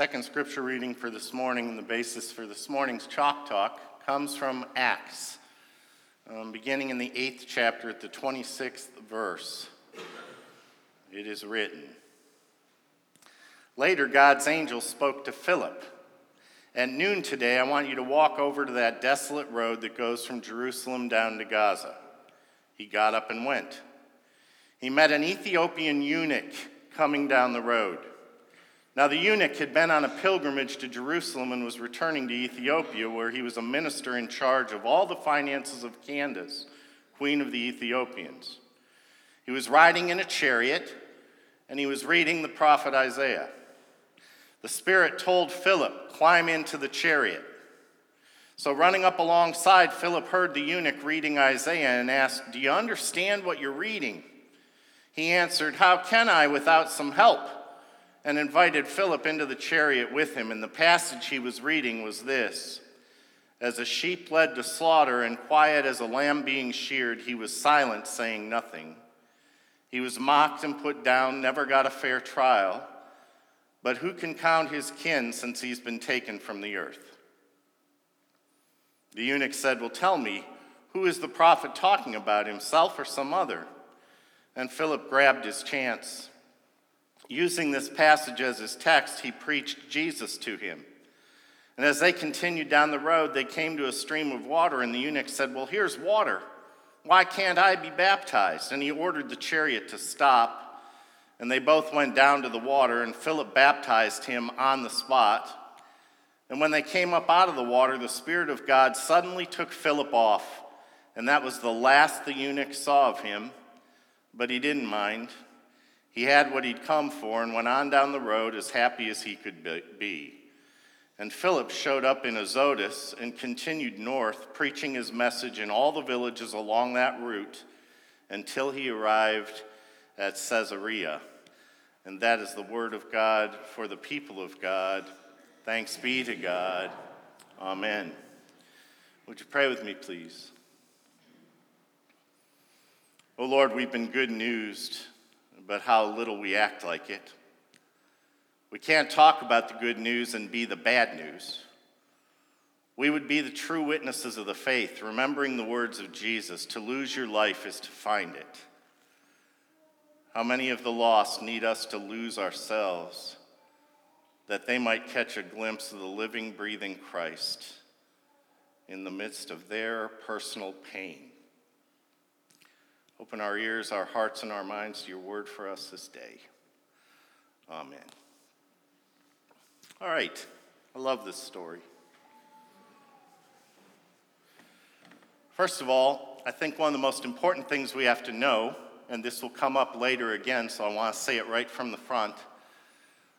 Second scripture reading for this morning and the basis for this morning's Chalk Talk comes from Acts, um, beginning in the eighth chapter at the 26th verse. It is written Later, God's angel spoke to Philip. At noon today, I want you to walk over to that desolate road that goes from Jerusalem down to Gaza. He got up and went. He met an Ethiopian eunuch coming down the road. Now, the eunuch had been on a pilgrimage to Jerusalem and was returning to Ethiopia, where he was a minister in charge of all the finances of Candace, queen of the Ethiopians. He was riding in a chariot, and he was reading the prophet Isaiah. The Spirit told Philip, Climb into the chariot. So, running up alongside, Philip heard the eunuch reading Isaiah and asked, Do you understand what you're reading? He answered, How can I without some help? And invited Philip into the chariot with him. And the passage he was reading was this As a sheep led to slaughter and quiet as a lamb being sheared, he was silent, saying nothing. He was mocked and put down, never got a fair trial. But who can count his kin since he's been taken from the earth? The eunuch said, Well, tell me, who is the prophet talking about, himself or some other? And Philip grabbed his chance. Using this passage as his text, he preached Jesus to him. And as they continued down the road, they came to a stream of water, and the eunuch said, Well, here's water. Why can't I be baptized? And he ordered the chariot to stop. And they both went down to the water, and Philip baptized him on the spot. And when they came up out of the water, the Spirit of God suddenly took Philip off. And that was the last the eunuch saw of him, but he didn't mind. He had what he'd come for and went on down the road as happy as he could be. And Philip showed up in Azotus and continued north, preaching his message in all the villages along that route until he arrived at Caesarea. And that is the word of God for the people of God. Thanks be to God. Amen. Would you pray with me, please? Oh Lord, we've been good news but how little we act like it. We can't talk about the good news and be the bad news. We would be the true witnesses of the faith, remembering the words of Jesus to lose your life is to find it. How many of the lost need us to lose ourselves that they might catch a glimpse of the living, breathing Christ in the midst of their personal pain? Open our ears, our hearts, and our minds to your word for us this day. Amen. All right. I love this story. First of all, I think one of the most important things we have to know, and this will come up later again, so I want to say it right from the front.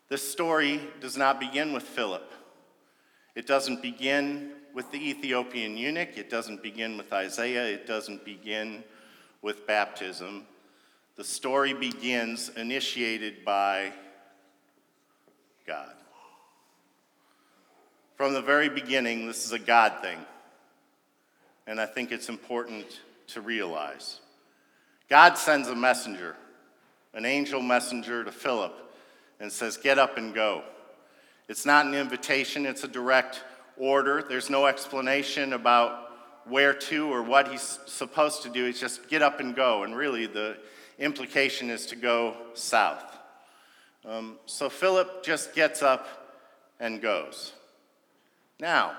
This story does not begin with Philip. It doesn't begin with the Ethiopian eunuch. It doesn't begin with Isaiah. It doesn't begin with baptism. The story begins initiated by God. From the very beginning, this is a God thing. And I think it's important to realize. God sends a messenger, an angel messenger to Philip, and says, Get up and go. It's not an invitation, it's a direct order. There's no explanation about where to or what he's supposed to do. He's just get up and go. And really, the implication is to go south. Um, so Philip just gets up and goes. Now,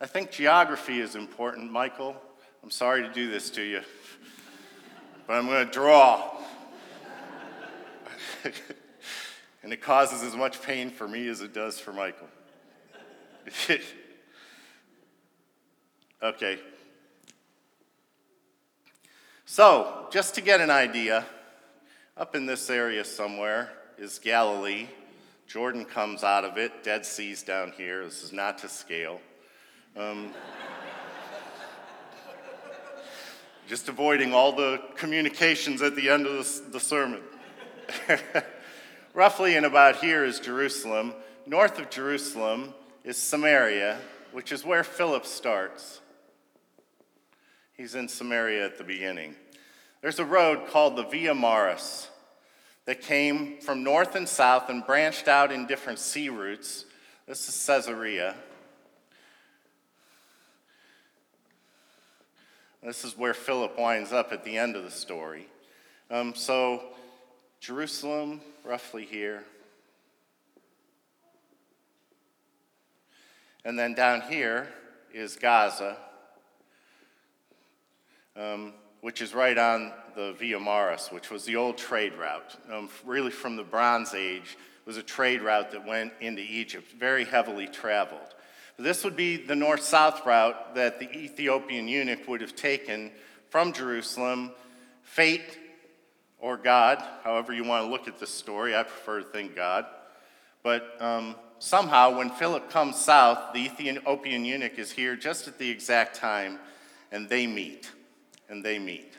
I think geography is important, Michael. I'm sorry to do this to you, but I'm going to draw. and it causes as much pain for me as it does for Michael. Okay. So, just to get an idea, up in this area somewhere is Galilee. Jordan comes out of it. Dead Sea's down here. This is not to scale. Um, just avoiding all the communications at the end of the, the sermon. Roughly in about here is Jerusalem. North of Jerusalem is Samaria, which is where Philip starts. He's in Samaria at the beginning. There's a road called the Via Maris that came from north and south and branched out in different sea routes. This is Caesarea. This is where Philip winds up at the end of the story. Um, so, Jerusalem, roughly here. And then down here is Gaza, um, which is right on the Via Maris, which was the old trade route. Um, really, from the Bronze Age, It was a trade route that went into Egypt, very heavily traveled. This would be the north south route that the Ethiopian eunuch would have taken from Jerusalem. Fate or God, however you want to look at this story, I prefer to think God. But um, somehow, when Philip comes south, the Ethiopian eunuch is here just at the exact time, and they meet. And they meet.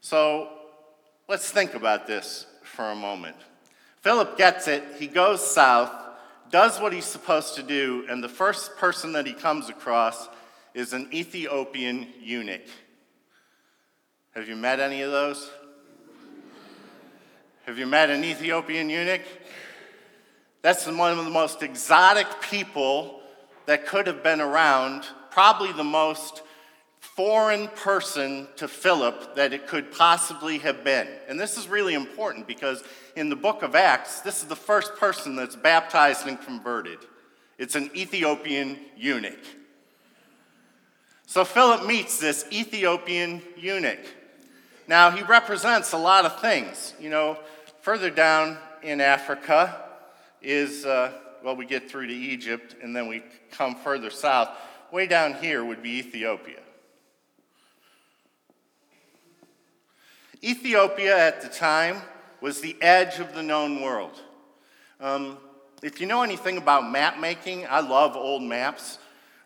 So let's think about this for a moment. Philip gets it, he goes south, does what he's supposed to do, and the first person that he comes across is an Ethiopian eunuch. Have you met any of those? Have you met an Ethiopian eunuch? That's one of the most exotic people that could have been around, probably the most foreign person to Philip that it could possibly have been. And this is really important because in the book of Acts, this is the first person that's baptized and converted. It's an Ethiopian eunuch. So Philip meets this Ethiopian eunuch. Now, he represents a lot of things. You know, further down in Africa is, uh, well, we get through to Egypt and then we come further south. Way down here would be Ethiopia. Ethiopia at the time was the edge of the known world. Um, if you know anything about map making, I love old maps.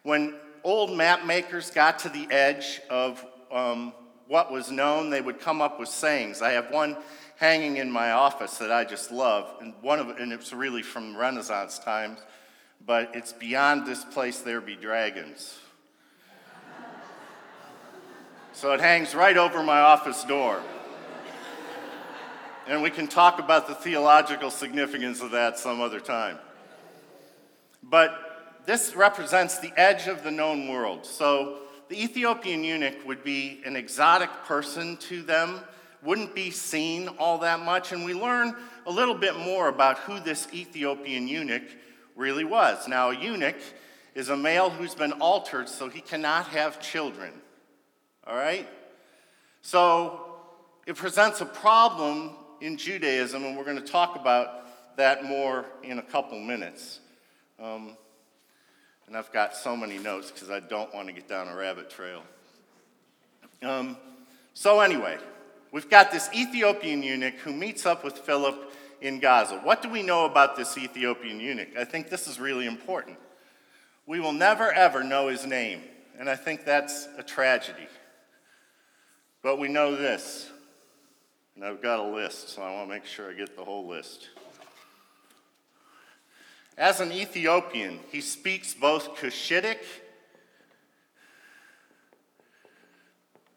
When old map makers got to the edge of um, what was known, they would come up with sayings. I have one hanging in my office that I just love, and one of and it's really from Renaissance times, but it's beyond this place there be dragons. so it hangs right over my office door and we can talk about the theological significance of that some other time. But this represents the edge of the known world. So the Ethiopian eunuch would be an exotic person to them, wouldn't be seen all that much, and we learn a little bit more about who this Ethiopian eunuch really was. Now, a eunuch is a male who's been altered so he cannot have children. All right? So it presents a problem in Judaism, and we're going to talk about that more in a couple minutes. Um, and I've got so many notes because I don't want to get down a rabbit trail. Um, so, anyway, we've got this Ethiopian eunuch who meets up with Philip in Gaza. What do we know about this Ethiopian eunuch? I think this is really important. We will never, ever know his name, and I think that's a tragedy. But we know this and I've got a list, so I want to make sure I get the whole list. As an Ethiopian, he speaks both Cushitic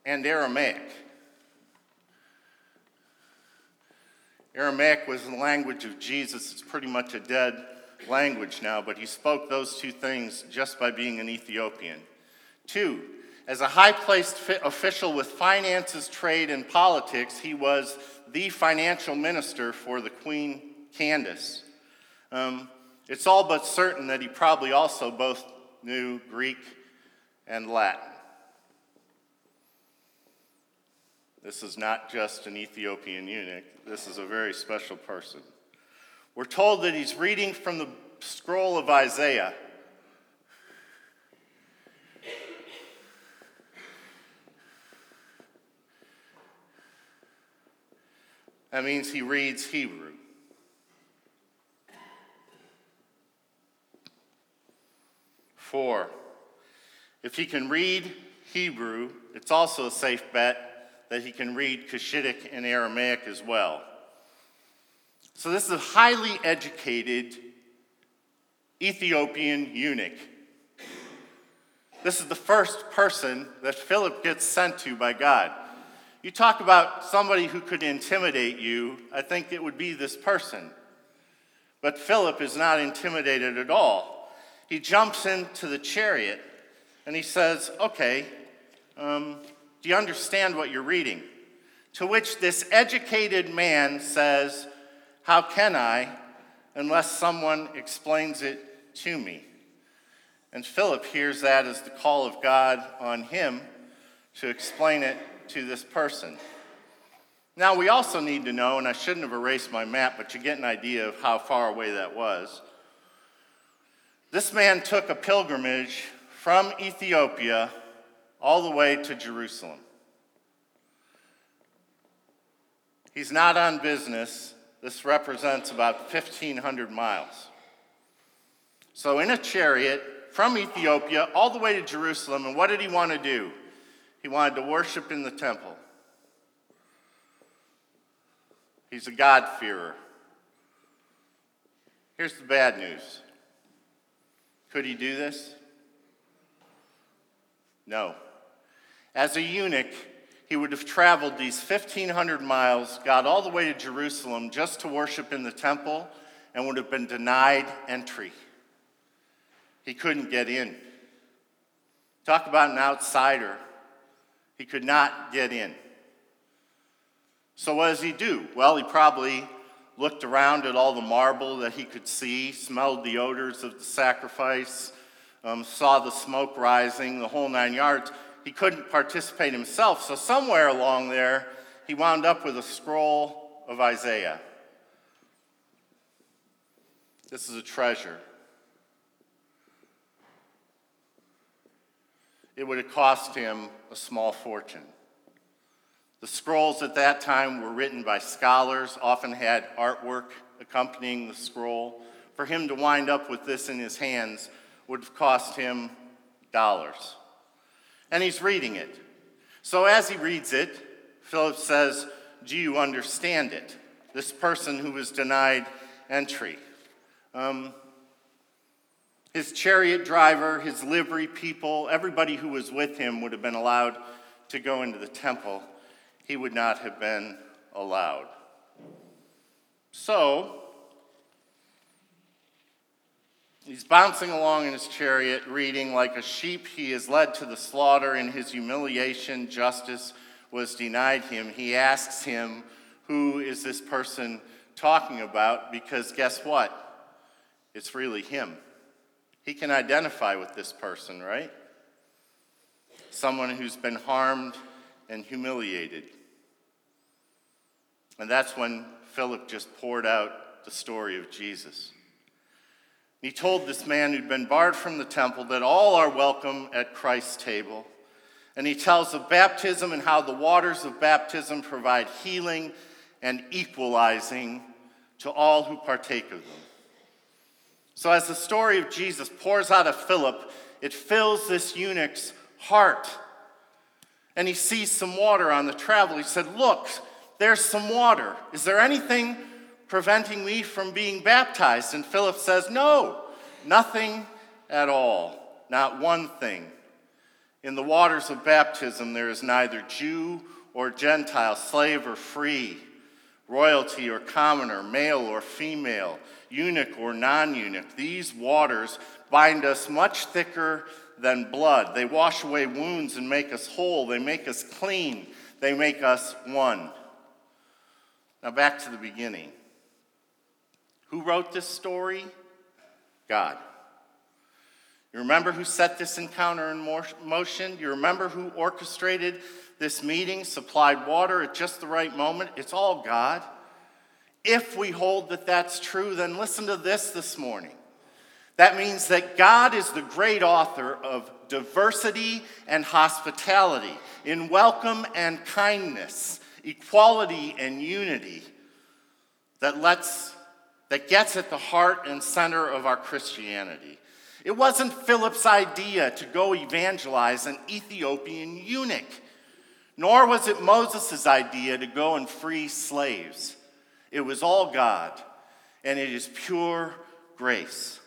and Aramaic. Aramaic was the language of Jesus. It's pretty much a dead language now, but he spoke those two things just by being an Ethiopian. Two, as a high placed official with finances, trade, and politics, he was the financial minister for the Queen Candace. Um, it's all but certain that he probably also both knew Greek and Latin. This is not just an Ethiopian eunuch, this is a very special person. We're told that he's reading from the scroll of Isaiah. That means he reads Hebrew. Four, if he can read Hebrew, it's also a safe bet that he can read Cushitic and Aramaic as well. So, this is a highly educated Ethiopian eunuch. This is the first person that Philip gets sent to by God. You talk about somebody who could intimidate you, I think it would be this person. But Philip is not intimidated at all. He jumps into the chariot and he says, Okay, um, do you understand what you're reading? To which this educated man says, How can I unless someone explains it to me? And Philip hears that as the call of God on him to explain it to this person. Now, we also need to know, and I shouldn't have erased my map, but you get an idea of how far away that was. This man took a pilgrimage from Ethiopia all the way to Jerusalem. He's not on business. This represents about 1,500 miles. So, in a chariot from Ethiopia all the way to Jerusalem, and what did he want to do? He wanted to worship in the temple. He's a God-fearer. Here's the bad news. Could he do this? No. As a eunuch, he would have traveled these 1,500 miles, got all the way to Jerusalem just to worship in the temple, and would have been denied entry. He couldn't get in. Talk about an outsider. He could not get in. So, what does he do? Well, he probably looked around at all the marble that he could see, smelled the odors of the sacrifice, um, saw the smoke rising, the whole nine yards. He couldn't participate himself, so somewhere along there, he wound up with a scroll of Isaiah. This is a treasure. It would have cost him a small fortune. The scrolls at that time were written by scholars, often had artwork accompanying the scroll. For him to wind up with this in his hands would have cost him dollars. And he's reading it. So as he reads it, Philip says, Do you understand it? This person who was denied entry. Um, his chariot driver, his livery people, everybody who was with him would have been allowed to go into the temple. He would not have been allowed. So, he's bouncing along in his chariot, reading, Like a sheep, he is led to the slaughter. In his humiliation, justice was denied him. He asks him, Who is this person talking about? Because guess what? It's really him. He can identify with this person, right? Someone who's been harmed and humiliated. And that's when Philip just poured out the story of Jesus. He told this man who'd been barred from the temple that all are welcome at Christ's table. And he tells of baptism and how the waters of baptism provide healing and equalizing to all who partake of them. So, as the story of Jesus pours out of Philip, it fills this eunuch's heart. And he sees some water on the travel. He said, Look, there's some water. Is there anything preventing me from being baptized? And Philip says, No, nothing at all. Not one thing. In the waters of baptism, there is neither Jew or Gentile, slave or free, royalty or commoner, male or female eunuch or non eunuch. These waters bind us much thicker than blood. They wash away wounds and make us whole. They make us clean. They make us one. Now, back to the beginning. Who wrote this story? God. You remember who set this encounter in motion? You remember who orchestrated this meeting, supplied water at just the right moment? It's all God. If we hold that that's true, then listen to this this morning. That means that God is the great author of diversity and hospitality, in welcome and kindness, equality and unity, that, lets, that gets at the heart and center of our Christianity. It wasn't Philip's idea to go evangelize an Ethiopian eunuch, nor was it Moses' idea to go and free slaves. It was all God, and it is pure grace.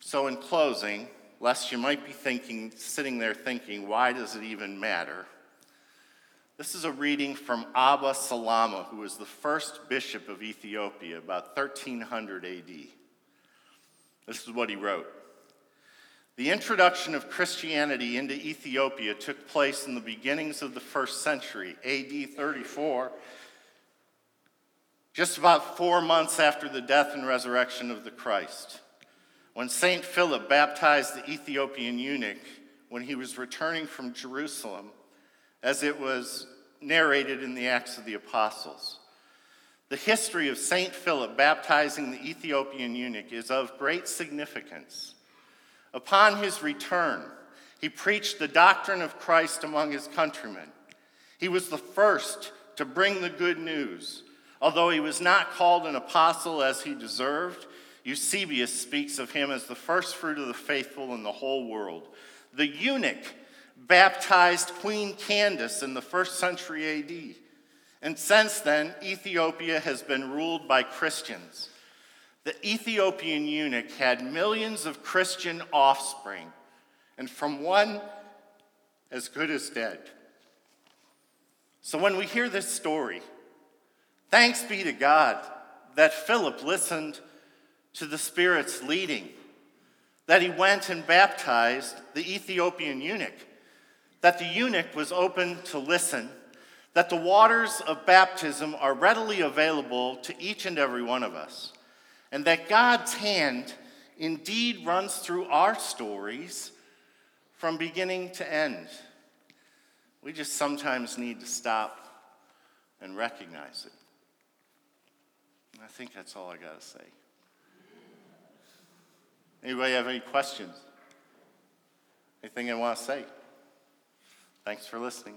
So, in closing, lest you might be thinking, sitting there thinking, why does it even matter? This is a reading from Abba Salama, who was the first bishop of Ethiopia about 1300 AD. This is what he wrote. The introduction of Christianity into Ethiopia took place in the beginnings of the first century, AD 34, just about four months after the death and resurrection of the Christ. When St. Philip baptized the Ethiopian eunuch when he was returning from Jerusalem, as it was narrated in the Acts of the Apostles. The history of St. Philip baptizing the Ethiopian eunuch is of great significance. Upon his return, he preached the doctrine of Christ among his countrymen. He was the first to bring the good news. Although he was not called an apostle as he deserved, Eusebius speaks of him as the first fruit of the faithful in the whole world. The eunuch baptized Queen Candace in the first century AD. And since then, Ethiopia has been ruled by Christians. The Ethiopian eunuch had millions of Christian offspring, and from one as good as dead. So when we hear this story, thanks be to God that Philip listened to the Spirit's leading, that he went and baptized the Ethiopian eunuch, that the eunuch was open to listen, that the waters of baptism are readily available to each and every one of us, and that God's hand indeed runs through our stories from beginning to end. We just sometimes need to stop and recognize it. I think that's all I got to say. Anybody have any questions? Anything I want to say? Thanks for listening.